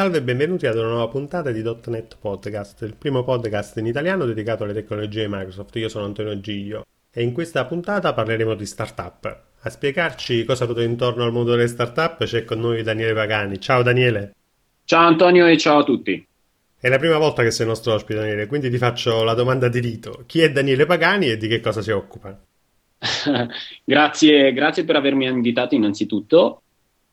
Salve e benvenuti ad una nuova puntata di .NET Podcast, il primo podcast in italiano dedicato alle tecnologie Microsoft. Io sono Antonio Giglio e in questa puntata parleremo di startup. A spiegarci cosa ruota intorno al mondo delle startup c'è con noi Daniele Pagani. Ciao Daniele. Ciao Antonio e ciao a tutti. È la prima volta che sei nostro ospite Daniele, quindi ti faccio la domanda di rito. Chi è Daniele Pagani e di che cosa si occupa? grazie, grazie per avermi invitato innanzitutto.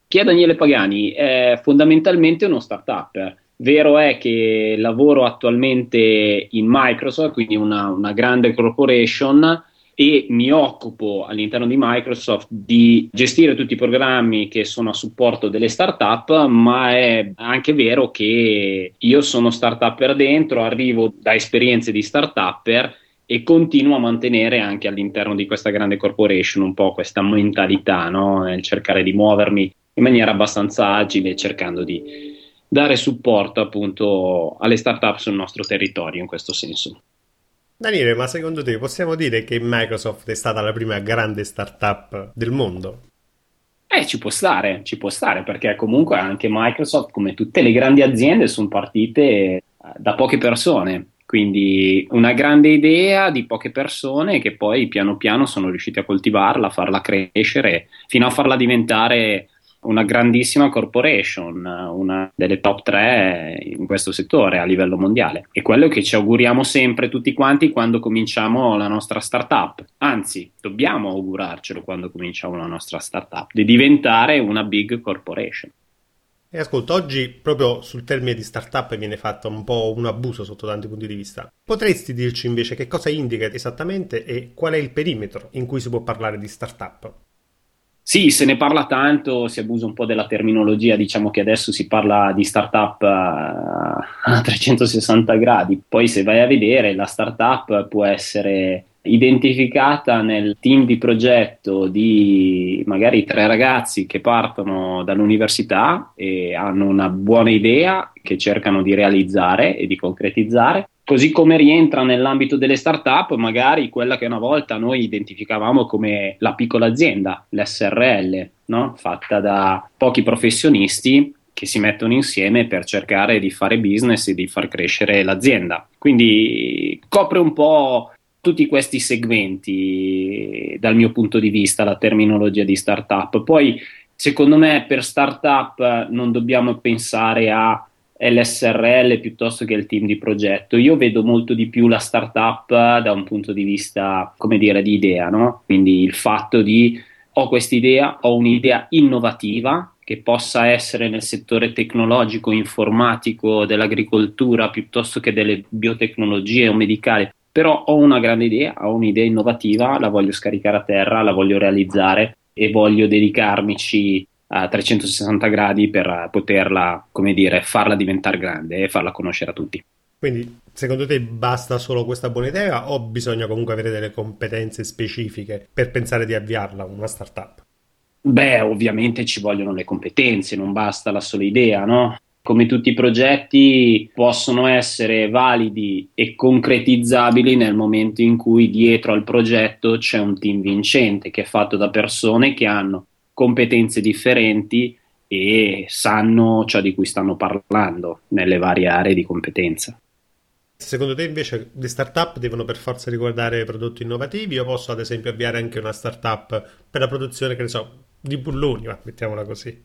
Chi è Daniele Pagani? È fondamentalmente uno startup. Vero è che lavoro attualmente in Microsoft, quindi una, una grande corporation, e mi occupo all'interno di Microsoft di gestire tutti i programmi che sono a supporto delle startup, ma è anche vero che io sono startupper dentro, arrivo da esperienze di startupper e continuo a mantenere anche all'interno di questa grande corporation un po' questa mentalità no? nel cercare di muovermi in maniera abbastanza agile, cercando di dare supporto appunto alle startup sul nostro territorio in questo senso. Daniele, ma secondo te possiamo dire che Microsoft è stata la prima grande startup del mondo? Eh, ci può stare, ci può stare, perché comunque anche Microsoft, come tutte le grandi aziende, sono partite eh, da poche persone. Quindi una grande idea di poche persone che poi piano piano sono riusciti a coltivarla, a farla crescere, fino a farla diventare una grandissima corporation, una delle top tre in questo settore a livello mondiale. E quello che ci auguriamo sempre tutti quanti quando cominciamo la nostra startup. Anzi, dobbiamo augurarcelo quando cominciamo la nostra startup, di diventare una big corporation. E ascolta, oggi proprio sul termine di startup viene fatto un po' un abuso sotto tanti punti di vista. Potresti dirci invece che cosa indica esattamente e qual è il perimetro in cui si può parlare di startup? Sì, se ne parla tanto, si abusa un po' della terminologia, diciamo che adesso si parla di startup uh, a 360 gradi, poi se vai a vedere la startup può essere identificata nel team di progetto di magari tre ragazzi che partono dall'università e hanno una buona idea che cercano di realizzare e di concretizzare Così come rientra nell'ambito delle start-up, magari quella che una volta noi identificavamo come la piccola azienda, l'SRL, no? fatta da pochi professionisti che si mettono insieme per cercare di fare business e di far crescere l'azienda. Quindi copre un po' tutti questi segmenti dal mio punto di vista la terminologia di startup. Poi secondo me per startup non dobbiamo pensare a l'SRL piuttosto che il team di progetto. Io vedo molto di più la startup da un punto di vista, come dire, di idea, no? Quindi il fatto di ho questa idea, ho un'idea innovativa che possa essere nel settore tecnologico, informatico, dell'agricoltura piuttosto che delle biotecnologie o medicali. Però ho una grande idea, ho un'idea innovativa, la voglio scaricare a terra, la voglio realizzare e voglio dedicarmici a 360 gradi per poterla, come dire, farla diventare grande e farla conoscere a tutti. Quindi, secondo te basta solo questa buona idea o bisogna comunque avere delle competenze specifiche per pensare di avviarla una startup? Beh, ovviamente ci vogliono le competenze, non basta la sola idea, no? Come tutti i progetti possono essere validi e concretizzabili nel momento in cui dietro al progetto c'è un team vincente che è fatto da persone che hanno competenze differenti e sanno ciò di cui stanno parlando nelle varie aree di competenza. Secondo te invece le startup devono per forza riguardare prodotti innovativi o posso ad esempio avviare anche una startup per la produzione, che ne so, di bulloni, mettiamola così?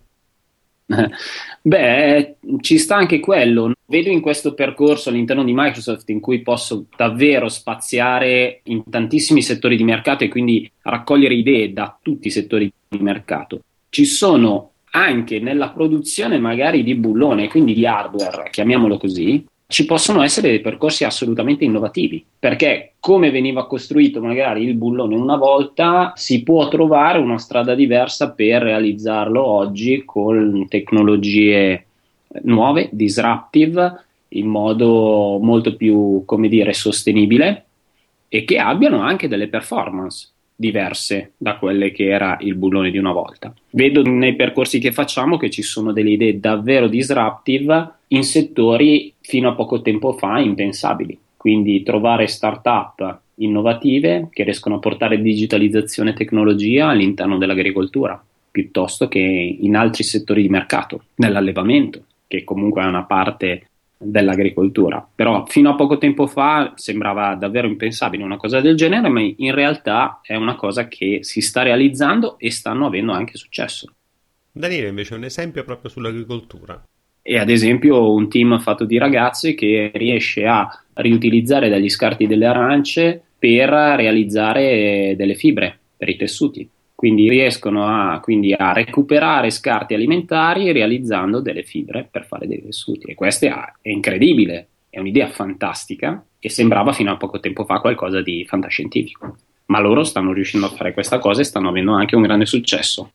Beh, ci sta anche quello. Vedo in questo percorso all'interno di Microsoft in cui posso davvero spaziare in tantissimi settori di mercato e quindi raccogliere idee da tutti i settori di mercato. Ci sono anche nella produzione magari di bullone, quindi di hardware, chiamiamolo così, ci possono essere dei percorsi assolutamente innovativi, perché come veniva costruito magari il bullone una volta, si può trovare una strada diversa per realizzarlo oggi con tecnologie nuove, disruptive, in modo molto più, come dire, sostenibile e che abbiano anche delle performance diverse da quelle che era il bullone di una volta. Vedo nei percorsi che facciamo che ci sono delle idee davvero disruptive in settori fino a poco tempo fa impensabili. Quindi trovare start-up innovative che riescono a portare digitalizzazione e tecnologia all'interno dell'agricoltura, piuttosto che in altri settori di mercato, nell'allevamento che comunque è una parte dell'agricoltura. Però fino a poco tempo fa sembrava davvero impensabile una cosa del genere, ma in realtà è una cosa che si sta realizzando e stanno avendo anche successo. Daniele invece è un esempio proprio sull'agricoltura. E ad esempio un team fatto di ragazzi che riesce a riutilizzare dagli scarti delle arance per realizzare delle fibre per i tessuti. Quindi riescono a, quindi a, recuperare scarti alimentari realizzando delle fibre per fare dei tessuti. E questo è, incredibile, è un'idea fantastica e sembrava fino a poco tempo fa qualcosa di fantascientifico, ma loro stanno riuscendo a fare questa cosa e stanno avendo anche un grande successo.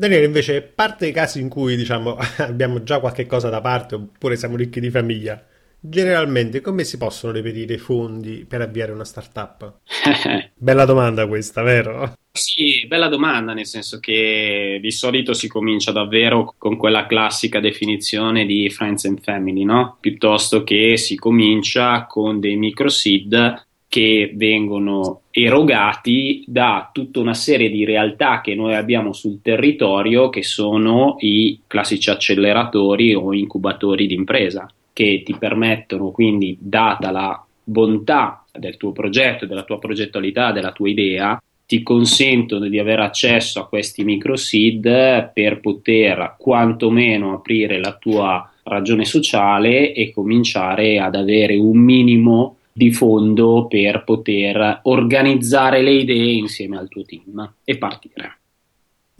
Daniele, invece, parte i casi in cui diciamo abbiamo già qualche cosa da parte oppure siamo ricchi di famiglia, Generalmente come si possono reperire i fondi per avviare una startup? Bella domanda questa, vero? Sì, bella domanda, nel senso che di solito si comincia davvero con quella classica definizione di friends and family, no? Piuttosto che si comincia con dei micro seed che vengono erogati da tutta una serie di realtà che noi abbiamo sul territorio che sono i classici acceleratori o incubatori di impresa che ti permettono quindi, data la bontà del tuo progetto, della tua progettualità, della tua idea, ti consentono di avere accesso a questi micro seed per poter quantomeno aprire la tua ragione sociale e cominciare ad avere un minimo di fondo per poter organizzare le idee insieme al tuo team e partire.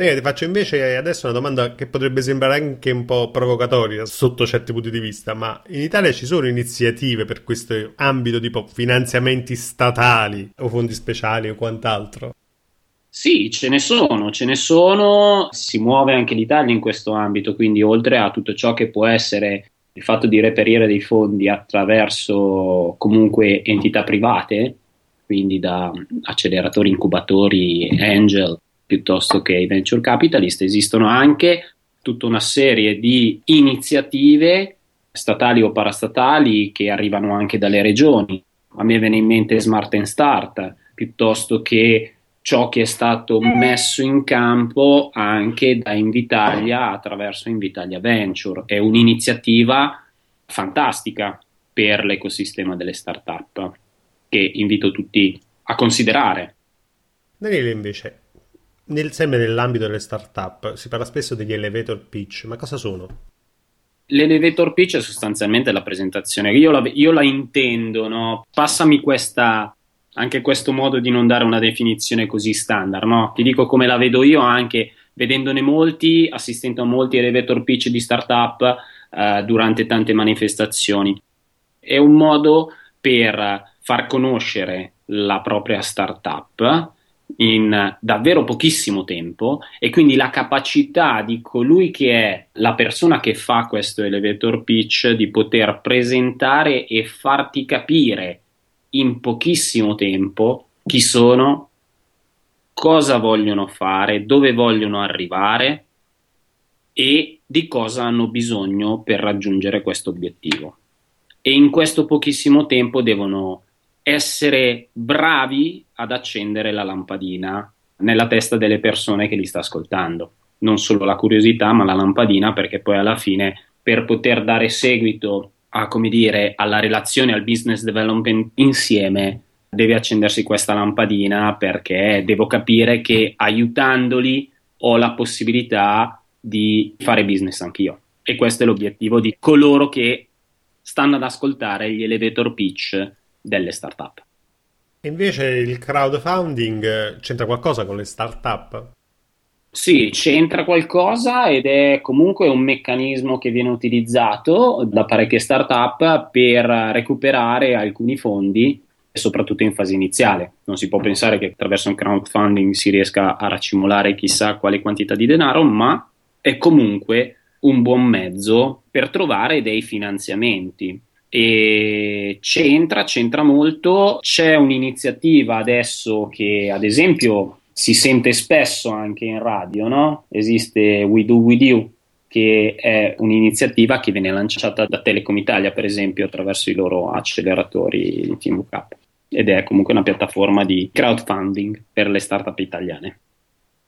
Eh, ti faccio invece adesso una domanda che potrebbe sembrare anche un po' provocatoria sotto certi punti di vista, ma in Italia ci sono iniziative per questo ambito tipo finanziamenti statali o fondi speciali o quant'altro? Sì, ce ne sono, ce ne sono, si muove anche l'Italia in questo ambito, quindi oltre a tutto ciò che può essere il fatto di reperire dei fondi attraverso comunque entità private, quindi da acceleratori, incubatori, angel, piuttosto che i venture capitalist, esistono anche tutta una serie di iniziative statali o parastatali che arrivano anche dalle regioni. A me viene in mente Smart and Start, piuttosto che ciò che è stato messo in campo anche da Invitalia attraverso Invitalia Venture. È un'iniziativa fantastica per l'ecosistema delle start-up che invito tutti a considerare. Daniele invece, nel, sempre nell'ambito delle startup si parla spesso degli elevator pitch, ma cosa sono? L'elevator pitch è sostanzialmente la presentazione. Io la, io la intendo, no? Passami questa, anche questo modo di non dare una definizione così standard, no? Ti dico come la vedo io anche vedendone molti, assistendo a molti elevator pitch di startup eh, durante tante manifestazioni. È un modo per far conoscere la propria startup in davvero pochissimo tempo e quindi la capacità di colui che è la persona che fa questo elevator pitch di poter presentare e farti capire in pochissimo tempo chi sono, cosa vogliono fare, dove vogliono arrivare e di cosa hanno bisogno per raggiungere questo obiettivo. E in questo pochissimo tempo devono essere bravi ad accendere la lampadina nella testa delle persone che li sta ascoltando. Non solo la curiosità, ma la lampadina, perché poi alla fine per poter dare seguito a, come dire, alla relazione, al business development insieme, deve accendersi questa lampadina perché devo capire che aiutandoli ho la possibilità di fare business anch'io. E questo è l'obiettivo di coloro che stanno ad ascoltare gli elevator pitch delle startup. Invece il crowdfunding c'entra qualcosa con le startup? Sì, c'entra qualcosa ed è comunque un meccanismo che viene utilizzato da parecchie startup per recuperare alcuni fondi, soprattutto in fase iniziale. Non si può pensare che attraverso un crowdfunding si riesca a racimolare chissà quale quantità di denaro, ma è comunque un buon mezzo per trovare dei finanziamenti e c'entra, c'entra molto. C'è un'iniziativa adesso che ad esempio si sente spesso anche in radio, no? Esiste We Do With You, che è un'iniziativa che viene lanciata da Telecom Italia, per esempio, attraverso i loro acceleratori in TeamVK ed è comunque una piattaforma di crowdfunding per le startup italiane.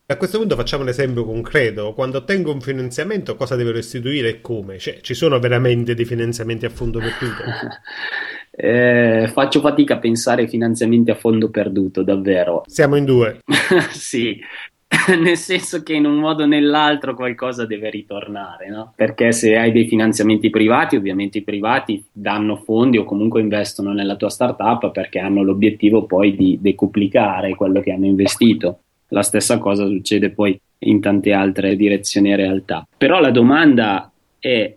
A questo punto facciamo un esempio concreto. Quando ottengo un finanziamento, cosa devo restituire e come? Cioè, ci sono veramente dei finanziamenti a fondo perduto? eh, faccio fatica a pensare ai finanziamenti a fondo perduto, davvero. Siamo in due. sì, nel senso che in un modo o nell'altro qualcosa deve ritornare, no? Perché se hai dei finanziamenti privati, ovviamente i privati danno fondi o comunque investono nella tua startup perché hanno l'obiettivo poi di decuplicare quello che hanno investito. La stessa cosa succede poi in tante altre direzioni e realtà. Però la domanda è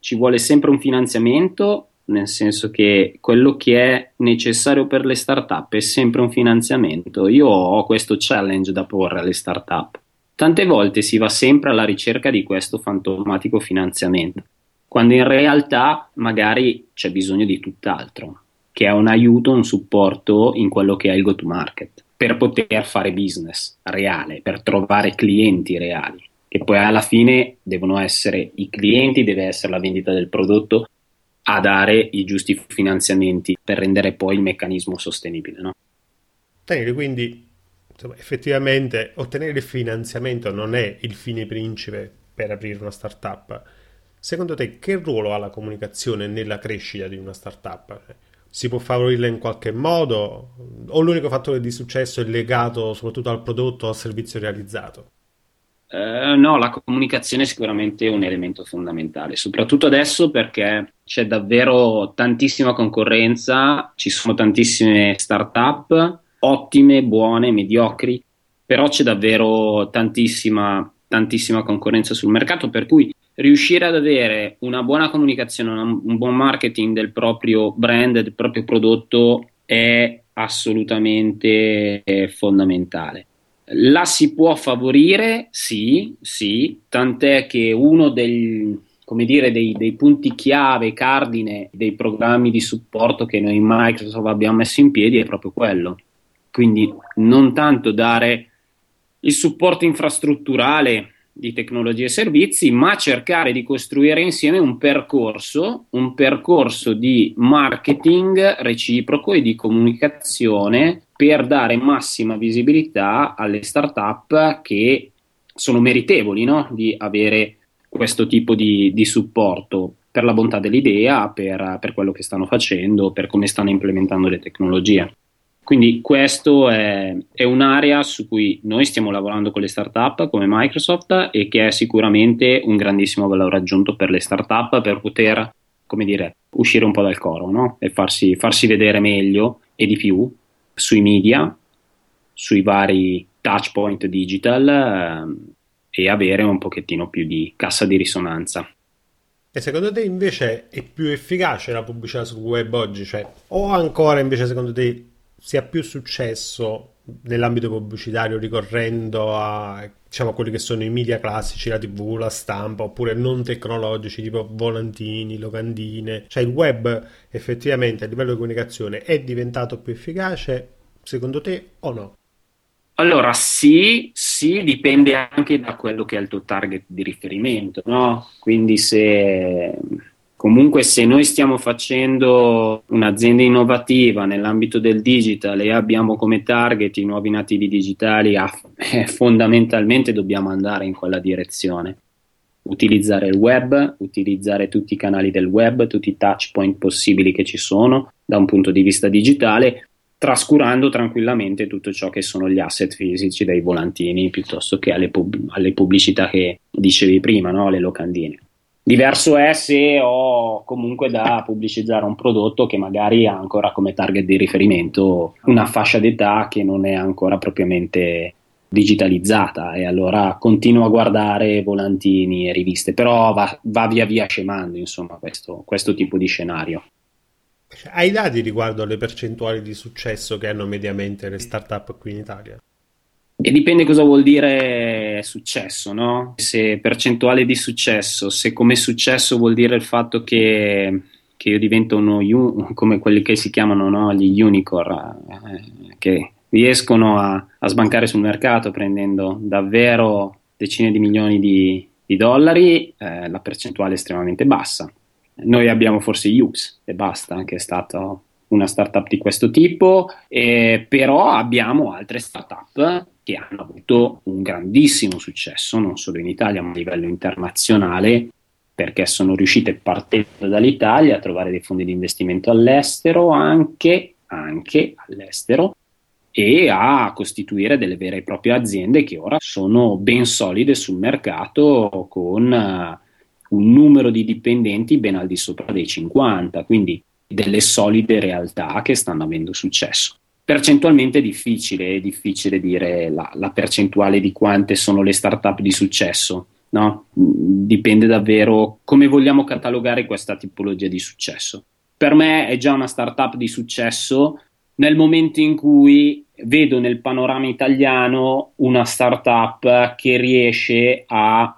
ci vuole sempre un finanziamento nel senso che quello che è necessario per le startup è sempre un finanziamento. Io ho questo challenge da porre alle startup. Tante volte si va sempre alla ricerca di questo fantomatico finanziamento, quando in realtà magari c'è bisogno di tutt'altro, che è un aiuto, un supporto in quello che è il go-to-market, per poter fare business reale, per trovare clienti reali, che poi alla fine devono essere i clienti, deve essere la vendita del prodotto, a dare i giusti finanziamenti per rendere poi il meccanismo sostenibile. No? Daniele, quindi insomma, effettivamente ottenere il finanziamento non è il fine principe per aprire una startup. Secondo te che ruolo ha la comunicazione nella crescita di una startup? Si può favorirla in qualche modo o l'unico fattore di successo è legato soprattutto al prodotto o al servizio realizzato? Eh, no, la comunicazione è sicuramente un elemento fondamentale, soprattutto adesso perché c'è davvero tantissima concorrenza, ci sono tantissime start-up, ottime, buone, mediocri, però c'è davvero tantissima, tantissima concorrenza sul mercato, per cui riuscire ad avere una buona comunicazione, un buon marketing del proprio brand, del proprio prodotto è assolutamente fondamentale. La si può favorire? Sì, sì, tant'è che uno dei, dire, dei, dei, punti chiave, cardine dei programmi di supporto che noi in Microsoft abbiamo messo in piedi è proprio quello. Quindi non tanto dare il supporto infrastrutturale di tecnologie e servizi, ma cercare di costruire insieme un percorso, un percorso di marketing reciproco e di comunicazione per dare massima visibilità alle start-up che sono meritevoli no? di avere questo tipo di, di, supporto per la bontà dell'idea, per, per quello che stanno facendo, per come stanno implementando le tecnologie. Quindi questo è, è, un'area su cui noi stiamo lavorando con le startup come Microsoft e che è sicuramente un grandissimo valore aggiunto per le startup per poter, come dire, uscire un po' dal coro no? e farsi, farsi vedere meglio e di più sui media, sui vari touch point digital eh, e avere un pochettino più di cassa di risonanza. E secondo te invece è più efficace la pubblicità sul web oggi? Cioè, o ancora invece secondo te si ha più successo nell'ambito pubblicitario ricorrendo a diciamo quelli che sono i media classici, la tv, la stampa, oppure non tecnologici tipo volantini, locandine. Cioè il web effettivamente a livello di comunicazione è diventato più efficace secondo te o no? Allora sì, sì, dipende anche da quello che è il tuo target di riferimento, no? Quindi se Comunque se noi stiamo facendo un'azienda innovativa nell'ambito del digital e abbiamo come target i nuovi nativi digitali, eh, fondamentalmente dobbiamo andare in quella direzione. Utilizzare il web, utilizzare tutti i canali del web, tutti i touch point possibili che ci sono da un punto di vista digitale, trascurando tranquillamente tutto ciò che sono gli asset fisici dei volantini piuttosto che alle, pub- alle pubblicità che dicevi prima, no? le locandine. Diverso è se ho comunque da pubblicizzare un prodotto che magari ha ancora come target di riferimento una fascia d'età che non è ancora propriamente digitalizzata e allora continuo a guardare volantini e riviste, però va, va via via scemando insomma questo, questo tipo di scenario. Hai dati riguardo alle percentuali di successo che hanno mediamente le start-up qui in Italia? E dipende cosa vuol dire successo, no? Se percentuale di successo, se come successo vuol dire il fatto che, che io divento uno come quelli che si chiamano no? gli unicorn, eh, che riescono a, a, sbancare sul mercato prendendo davvero decine di milioni di, di dollari, eh, la percentuale è estremamente bassa. Noi abbiamo forse Ux e basta, che è stato una startup di questo tipo, eh, però abbiamo altre startup che hanno avuto un grandissimo successo, non solo in Italia ma a livello internazionale, perché sono riuscite partendo dall'Italia a trovare dei fondi di investimento all'estero, anche, anche all'estero, e a costituire delle vere e proprie aziende che ora sono ben solide sul mercato con uh, un numero di dipendenti ben al di sopra dei 50, quindi delle solide realtà che stanno avendo successo. Percentualmente è difficile, è difficile dire la, la percentuale di quante sono le start-up di successo, no? Dipende davvero come vogliamo catalogare questa tipologia di successo. Per me è già una startup di successo nel momento in cui vedo nel panorama italiano una startup che riesce a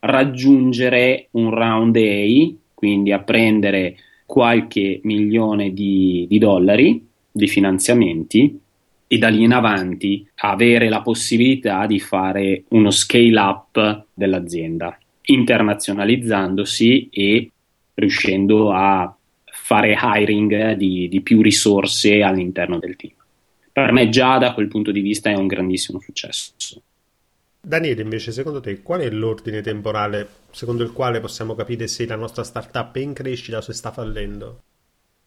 raggiungere un round A, quindi a prendere qualche milione di, di dollari di finanziamenti e da lì in avanti avere la possibilità di fare uno scale up dell'azienda, internazionalizzandosi e riuscendo a fare hiring di, di più risorse all'interno del team. Per me già da quel punto di vista è un grandissimo successo. Daniele, invece, secondo te qual è l'ordine temporale secondo il quale possiamo capire se la nostra startup è in crescita o se sta fallendo?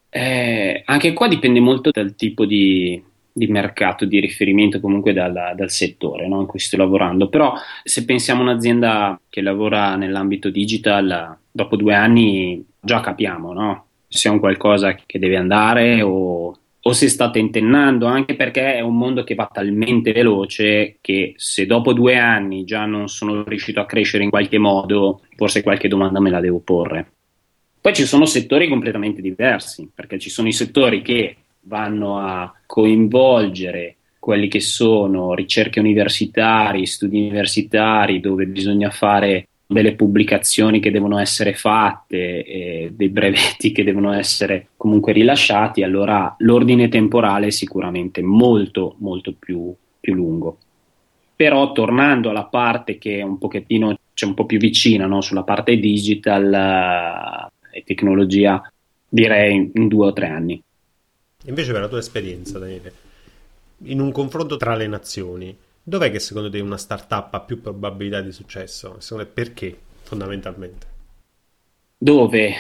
Eh, anche qua dipende molto dal tipo di, di mercato, di riferimento comunque dal, dal settore no, in cui sto lavorando. Però se pensiamo a un'azienda che lavora nell'ambito digital, dopo due anni già capiamo no? se è un qualcosa che deve andare o, o se sta tentennando, anche perché è un mondo che va talmente veloce che se dopo due anni già non sono riuscito a crescere in qualche modo, forse qualche domanda me la devo porre. Poi ci sono settori completamente diversi, perché ci sono i settori che vanno a coinvolgere quelli che sono ricerche universitarie, studi universitari, dove bisogna fare delle pubblicazioni che devono essere fatte, dei brevetti che devono essere comunque rilasciati, allora l'ordine temporale è sicuramente molto molto più, più lungo. Però tornando alla parte che è un pochettino, cioè un po' più vicina, no? sulla parte digital e tecnologia, direi in due o tre anni. Invece per la tua esperienza, Daniele, in un confronto tra le nazioni, Dov'è che secondo te una startup ha più probabilità di successo? Secondo te perché, fondamentalmente? Dove?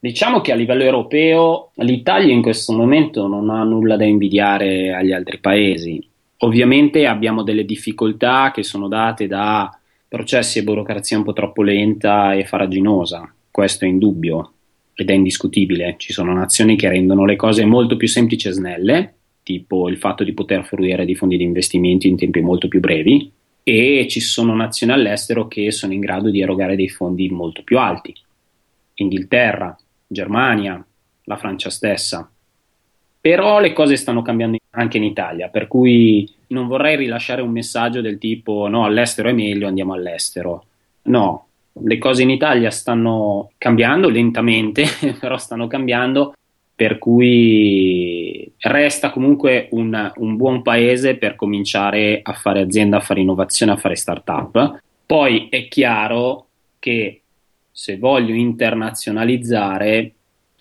Diciamo che a livello europeo l'Italia in questo momento non ha nulla da invidiare agli altri paesi. Ovviamente abbiamo delle difficoltà che sono date da processi e burocrazia un po' troppo lenta e faraginosa, questo è indubbio ed è indiscutibile. Ci sono nazioni che rendono le cose molto più semplici e snelle, tipo il fatto di poter fruire di fondi di investimento in tempi molto più brevi e ci sono nazioni all'estero che sono in grado di erogare dei fondi molto più alti. Inghilterra, Germania, la Francia stessa. Però le cose stanno cambiando anche in Italia, per cui non vorrei rilasciare un messaggio del tipo no, all'estero è meglio, andiamo all'estero. No, le cose in Italia stanno cambiando lentamente, però stanno cambiando per cui resta comunque un, un, buon paese per cominciare a fare azienda, a fare innovazione, a fare startup. Poi è chiaro che se voglio internazionalizzare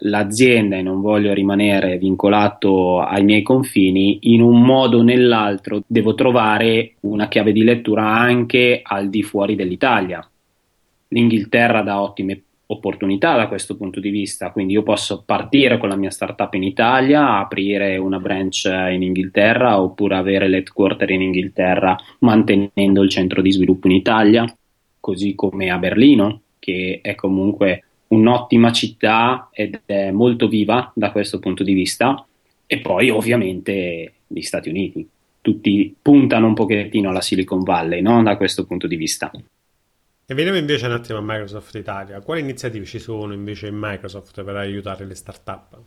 l'azienda e non voglio rimanere vincolato ai miei confini, in un modo o nell'altro devo trovare una chiave di lettura anche al di fuori dell'Italia. L'Inghilterra dà ottime opportunità da questo punto di vista, quindi io posso partire con la mia startup in Italia, aprire una branch in Inghilterra oppure avere l'headquarter in Inghilterra mantenendo il centro di sviluppo in Italia, così come a Berlino, che è comunque un'ottima città ed è molto viva da questo punto di vista, e poi ovviamente gli Stati Uniti. Tutti puntano un pochettino alla Silicon Valley no? da questo punto di vista. E veniamo invece un attimo a Microsoft Italia. Quali iniziative ci sono invece in Microsoft per aiutare le start-up?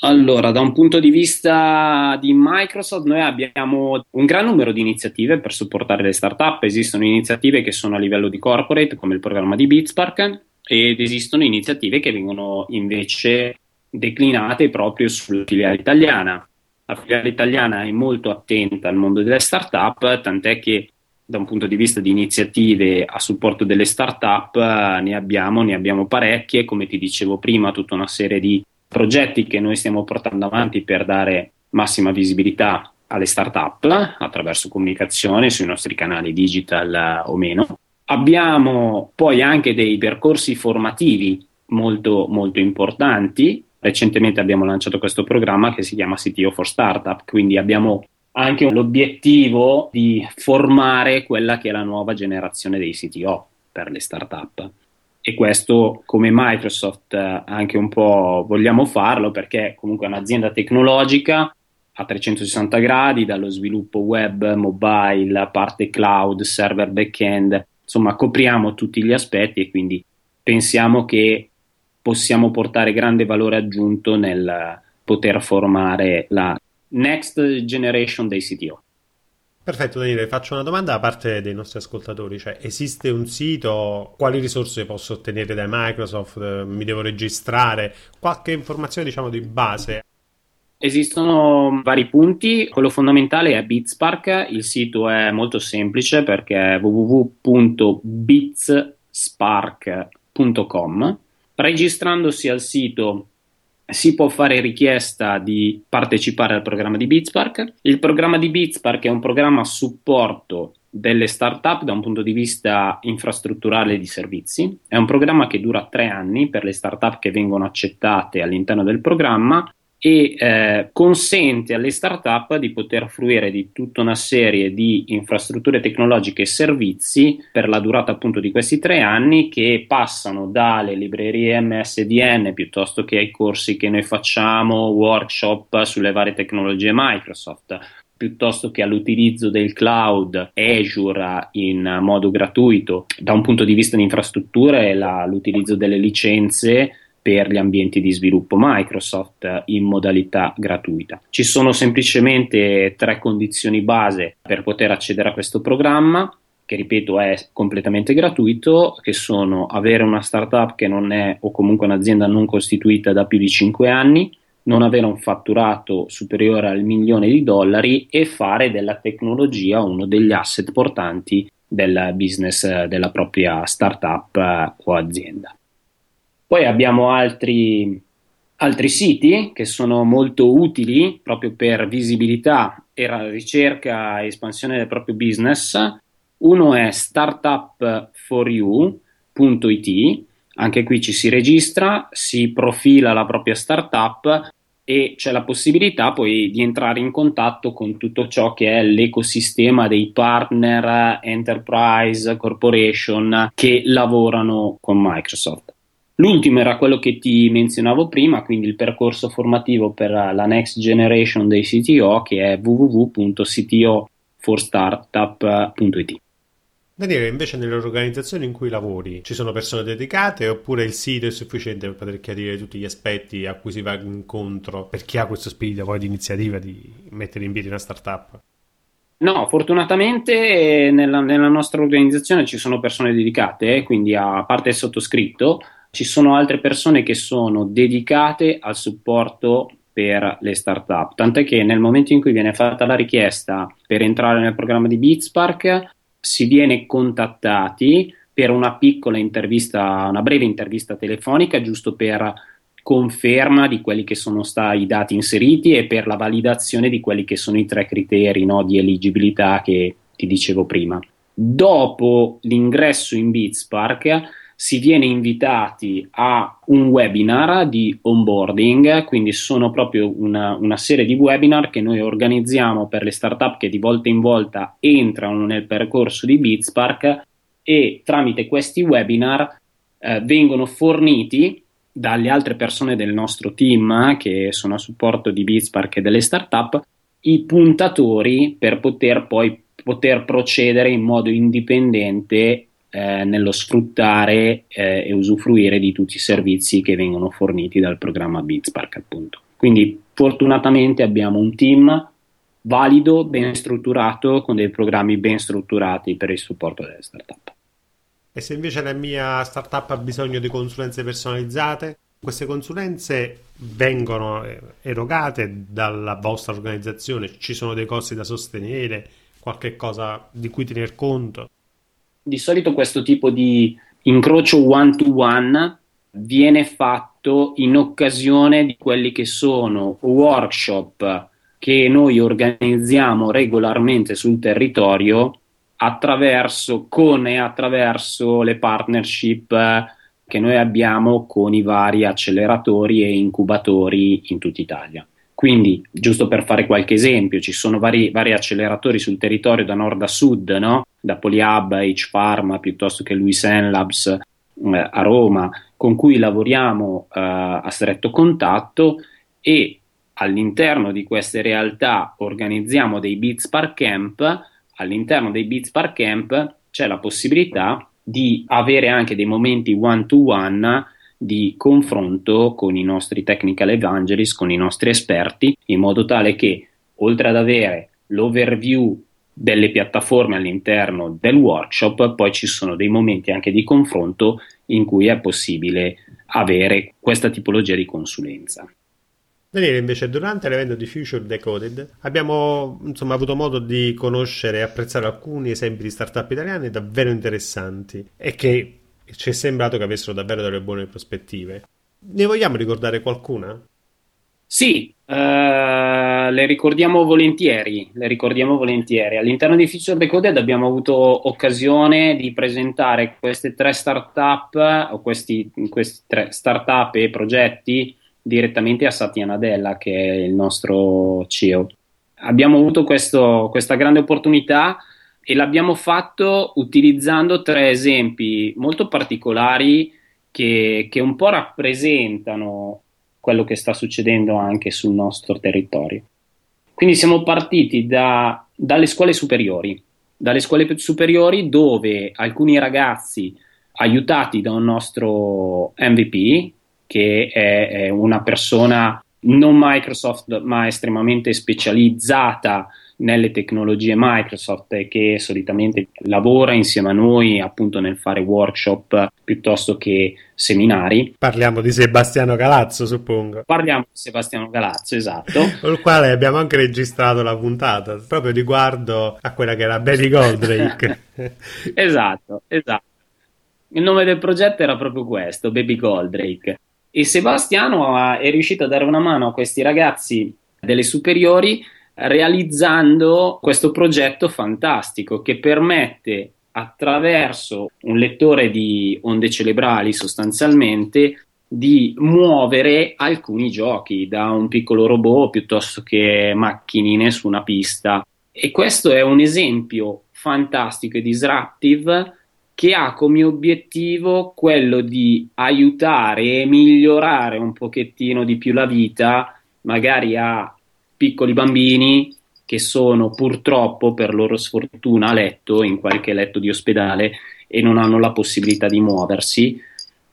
Allora, da un punto di vista di Microsoft, noi abbiamo un gran numero di iniziative per supportare le start-up. Esistono iniziative che sono a livello di corporate, come il programma di Bitspark, ed esistono iniziative che vengono invece declinate proprio sulla filiale italiana. La filiale italiana è molto attenta al mondo delle start-up, tant'è che da un punto di vista di iniziative a supporto delle start-up ne abbiamo, ne abbiamo parecchie, come ti dicevo prima, tutta una serie di progetti che noi stiamo portando avanti per dare massima visibilità alle start-up attraverso comunicazione sui nostri canali digital eh, o meno. Abbiamo poi anche dei percorsi formativi molto, molto importanti. Recentemente abbiamo lanciato questo programma che si chiama CTO for Startup, quindi abbiamo anche l'obiettivo di formare quella che è la nuova generazione dei CTO per le startup. E questo come Microsoft eh, anche un po' vogliamo farlo perché comunque è un'azienda tecnologica a 360 gradi, dallo sviluppo web, mobile, parte cloud, server backend, insomma copriamo tutti gli aspetti e quindi pensiamo che possiamo portare grande valore aggiunto nel poter formare la next generation dei CTO. Perfetto Daniele, faccio una domanda da parte dei nostri ascoltatori, cioè esiste un sito, quali risorse posso ottenere da Microsoft, mi devo registrare, qualche informazione diciamo di base? Esistono vari punti, quello fondamentale è Bitspark, il sito è molto semplice perché è www.bitspark.com. Registrandosi al sito si può fare richiesta di partecipare al programma di Bitspark. Il programma di Bitspark è un programma a supporto delle start-up da un punto di vista infrastrutturale di servizi. È un programma che dura tre anni per le start-up che vengono accettate all'interno del programma e eh, consente alle start-up di poter fruire di tutta una serie di infrastrutture tecnologiche e servizi per la durata appunto di questi tre anni che passano dalle librerie MSDN piuttosto che ai corsi che noi facciamo, workshop sulle varie tecnologie Microsoft, piuttosto che all'utilizzo del cloud Azure in modo gratuito. Da un punto di vista di infrastrutture la, l'utilizzo delle licenze per gli ambienti di sviluppo Microsoft in modalità gratuita. Ci sono semplicemente tre condizioni base per poter accedere a questo programma che ripeto è completamente gratuito, che sono avere una startup che non è o comunque un'azienda non costituita da più di 5 anni, non avere un fatturato superiore al milione di dollari e fare della tecnologia uno degli asset portanti del business della propria startup eh, o azienda. Poi abbiamo altri, altri siti che sono molto utili proprio per visibilità e ricerca e espansione del proprio business. Uno è startup4u.it, anche qui ci si registra, si profila la propria startup e c'è la possibilità poi di entrare in contatto con tutto ciò che è l'ecosistema dei partner, enterprise, corporation che lavorano con Microsoft. L'ultimo era quello che ti menzionavo prima, quindi il percorso formativo per la next generation dei CTO che è www.ctoforstartup.it. Daniele, invece nelle organizzazioni in cui lavori ci sono persone dedicate oppure il sito è sufficiente per poter chiarire tutti gli aspetti a cui si va incontro per chi ha questo spirito poi di iniziativa di mettere in piedi una startup? No, fortunatamente nella, nella nostra organizzazione ci sono persone dedicate, quindi a parte il sottoscritto, ci sono altre persone che sono dedicate al supporto per le startup, tant'è che nel momento in cui viene fatta la richiesta per entrare nel programma di Beatspark si viene contattati per una piccola intervista, una breve intervista telefonica, giusto per conferma di quelli che sono stati i dati inseriti e per la validazione di quelli che sono i tre criteri no, di eligibilità che ti dicevo prima. Dopo l'ingresso in Beatspark si viene invitati a un webinar di onboarding, quindi sono proprio una, una, serie di webinar che noi organizziamo per le startup che di volta in volta entrano nel percorso di Bitspark e tramite questi webinar eh, vengono forniti dalle altre persone del nostro team che sono a supporto di Bitspark e delle startup i puntatori per poter poi poter procedere in modo indipendente eh, nello sfruttare eh, e usufruire di tutti i servizi che vengono forniti dal programma Bitspark appunto. Quindi fortunatamente abbiamo un team valido, ben strutturato, con dei programmi ben strutturati per il supporto delle startup. E se invece la mia startup ha bisogno di consulenze personalizzate, queste consulenze vengono eh, erogate dalla vostra organizzazione? Ci sono dei costi da sostenere? Qualche cosa di cui tener conto? Di solito questo tipo di incrocio one to one viene fatto in occasione di quelli che sono workshop che noi organizziamo regolarmente sul territorio attraverso, con e attraverso le partnership che noi abbiamo con i vari acceleratori e incubatori in tutta Italia. Quindi, giusto per fare qualche esempio, ci sono vari, vari acceleratori sul territorio da nord a sud, no? da Polyhub, H-Pharma, piuttosto che Luisen Labs eh, a Roma, con cui lavoriamo eh, a stretto contatto e all'interno di queste realtà organizziamo dei Beats Park Camp. All'interno dei Beats Park Camp c'è la possibilità di avere anche dei momenti one-to-one di confronto con i nostri technical evangelist, con i nostri esperti, in modo tale che oltre ad avere l'overview delle piattaforme all'interno del workshop, poi ci sono dei momenti anche di confronto in cui è possibile avere questa tipologia di consulenza. Daniele, invece, durante l'evento di Future Decoded abbiamo insomma, avuto modo di conoscere e apprezzare alcuni esempi di startup italiane davvero interessanti e che ci è sembrato che avessero davvero delle buone prospettive. Ne vogliamo ricordare qualcuna? Sì, uh, le ricordiamo volentieri, le ricordiamo volentieri. All'interno di Future Decoded abbiamo avuto occasione di presentare queste tre startup o questi, questi tre startup e progetti direttamente a Satya Nadella, che è il nostro CEO. Abbiamo avuto questo, questa grande opportunità e l'abbiamo fatto utilizzando tre esempi molto particolari che, che un po' rappresentano quello che sta succedendo anche sul nostro territorio. Quindi siamo partiti da, dalle scuole superiori, dalle scuole superiori dove alcuni ragazzi aiutati da un nostro MVP, che è, è una persona non Microsoft ma estremamente specializzata nelle tecnologie Microsoft che solitamente lavora insieme a noi appunto nel fare workshop piuttosto che seminari. Parliamo di Sebastiano Galazzo, suppongo. Parliamo di Sebastiano Galazzo, esatto. Con il quale abbiamo anche registrato la puntata, proprio riguardo a quella che era Baby Goldrake. esatto, esatto. Il nome del progetto era proprio questo, Baby Goldrake. E Sebastiano è riuscito a dare una mano a questi ragazzi delle superiori realizzando questo progetto fantastico che permette attraverso un lettore di onde cerebrali sostanzialmente di muovere alcuni giochi da un piccolo robot piuttosto che macchinine su una pista. E questo è un esempio fantastico e disruptive che ha come obiettivo quello di aiutare e migliorare un pochettino di più la vita, magari a piccoli bambini che sono purtroppo per loro sfortuna a letto, in qualche letto di ospedale e non hanno la possibilità di muoversi,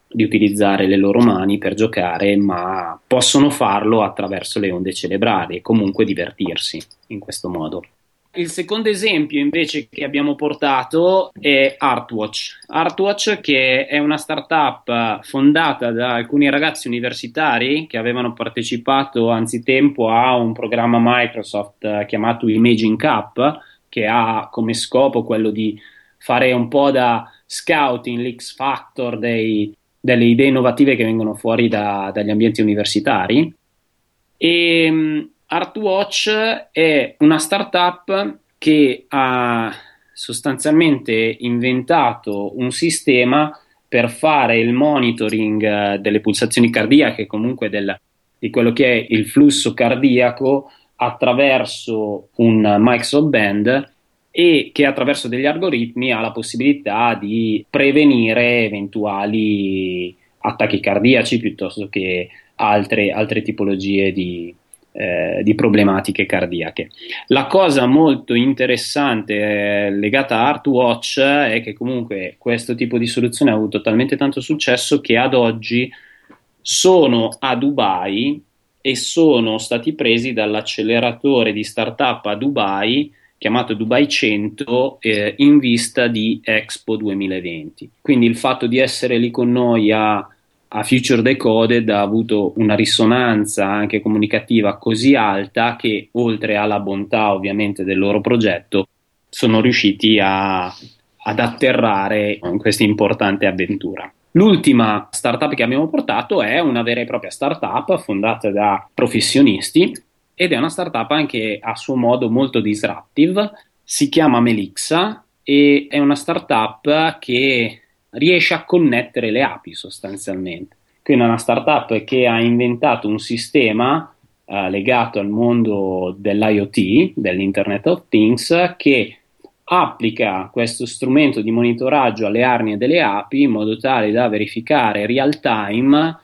di utilizzare le loro mani per giocare, ma possono farlo attraverso le onde cerebrali e comunque divertirsi in questo modo. Il secondo esempio invece che abbiamo portato è Artwatch. Artwatch che è una startup fondata da alcuni ragazzi universitari che avevano partecipato anzitempo a un programma Microsoft chiamato Imaging Cup che ha come scopo quello di fare un po' da scouting, l'X Factor dei, delle idee innovative che vengono fuori da, dagli ambienti universitari. E Artwatch è una startup che ha sostanzialmente inventato un sistema per fare il monitoring eh, delle pulsazioni cardiache, comunque del, di quello che è il flusso cardiaco attraverso un Microsoft Band e che attraverso degli algoritmi ha la possibilità di prevenire eventuali attacchi cardiaci piuttosto che altre, altre tipologie di, eh, di problematiche cardiache. La cosa molto interessante eh, legata a Artwatch è che comunque questo tipo di soluzione ha avuto talmente tanto successo che ad oggi sono a Dubai e sono stati presi dall'acceleratore di startup a Dubai chiamato Dubai 100 eh, in vista di Expo 2020. Quindi il fatto di essere lì con noi a a Future Decoded ha avuto una risonanza anche comunicativa così alta che oltre alla bontà ovviamente del loro progetto sono riusciti a, ad atterrare in questa importante avventura. L'ultima startup che abbiamo portato è una vera e propria startup fondata da professionisti ed è una startup anche a suo modo molto disruptive, si chiama Melixa e è una startup che riesce a connettere le api sostanzialmente. Quindi una startup che ha inventato un sistema eh, legato al mondo dell'IoT, dell'Internet of Things, che applica questo strumento di monitoraggio alle arnie delle api in modo tale da verificare real time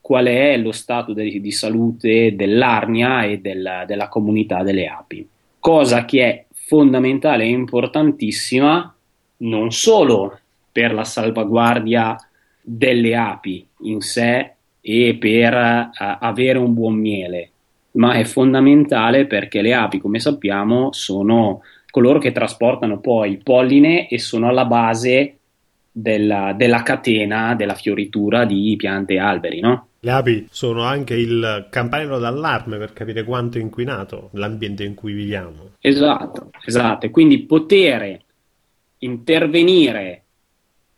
qual è lo stato de- di salute dell'arnia e del- della comunità delle api. Cosa che è fondamentale e importantissima non solo per la salvaguardia delle api in sé e per uh, avere un buon miele, ma è fondamentale perché le api, come sappiamo, sono coloro che trasportano poi il polline e sono alla base della, della catena della fioritura di piante e alberi, no? Le api sono anche il campanello d'allarme per capire quanto è inquinato l'ambiente in cui viviamo. Esatto, esatto. E quindi poter intervenire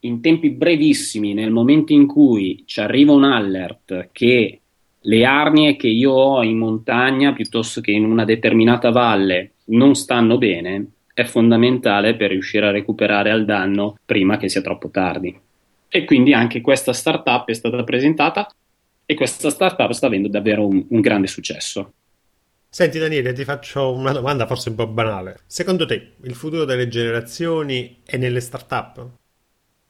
in tempi brevissimi nel momento in cui ci arriva un alert che le arnie che io ho in montagna piuttosto che in una determinata valle non stanno bene è fondamentale per riuscire a recuperare al danno prima che sia troppo tardi. E quindi anche questa startup è stata presentata e questa startup sta avendo davvero un, un grande successo. Senti Daniele, ti faccio una domanda forse un po' banale. Secondo te il futuro delle generazioni è nelle startup?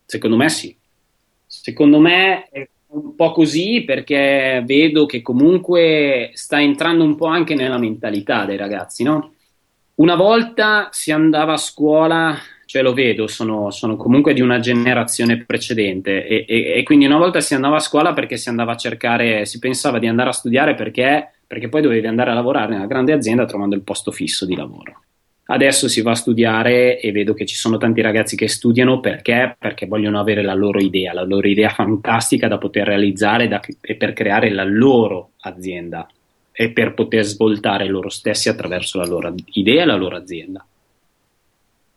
Secondo me sì. Secondo me è un po' così perché vedo che comunque sta entrando un po' anche nella mentalità dei ragazzi, no? Una volta si andava a scuola cioè lo vedo, sono, sono, comunque di una generazione precedente e, e, e, quindi una volta si andava a scuola perché si andava a cercare, si pensava di andare a studiare perché, perché poi dovevi andare a lavorare nella grande azienda trovando il posto fisso di lavoro. Adesso si va a studiare e vedo che ci sono tanti ragazzi che studiano perché? Perché vogliono avere la loro idea, la loro idea fantastica da poter realizzare da, e per creare la loro azienda e per poter svoltare loro stessi attraverso la loro idea e la loro azienda.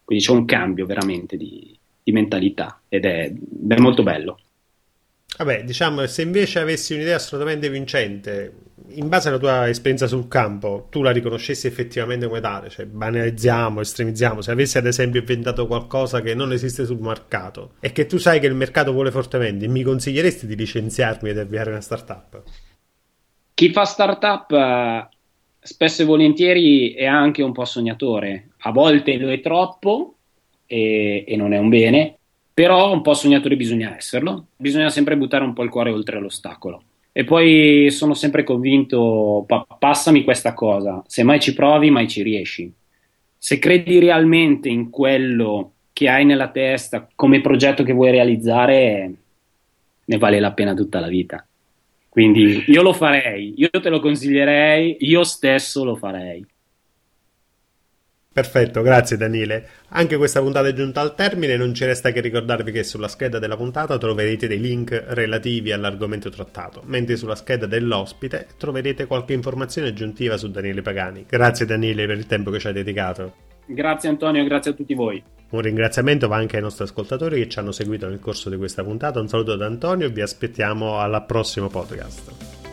Quindi c'è un cambio veramente di, di mentalità ed è, è molto bello. Vabbè, diciamo, se invece avessi un'idea assolutamente vincente, in base alla tua esperienza sul campo, tu la riconoscessi effettivamente come tale, cioè banalizziamo, estremizziamo, se avessi ad esempio inventato qualcosa che non esiste sul mercato e che tu sai che il mercato vuole fortemente, mi consiglieresti di licenziarmi ed avviare una startup? Chi fa startup eh, spesso e volentieri è anche un po' sognatore, a volte lo è troppo e, e non è un bene, però un po' sognatore bisogna esserlo, bisogna sempre buttare un po' il cuore oltre l'ostacolo. E poi sono sempre convinto, pa- passami questa cosa, se mai ci provi, mai ci riesci. Se credi realmente in quello che hai nella testa come progetto che vuoi realizzare, ne vale la pena tutta la vita. Quindi io lo farei, io te lo consiglierei, io stesso lo farei. Perfetto, grazie Daniele. Anche questa puntata è giunta al termine, non ci resta che ricordarvi che sulla scheda della puntata troverete dei link relativi all'argomento trattato, mentre sulla scheda dell'ospite troverete qualche informazione aggiuntiva su Daniele Pagani. Grazie Daniele per il tempo che ci hai dedicato. Grazie Antonio, grazie a tutti voi. Un ringraziamento va anche ai nostri ascoltatori che ci hanno seguito nel corso di questa puntata. Un saluto da Antonio e vi aspettiamo al prossimo podcast.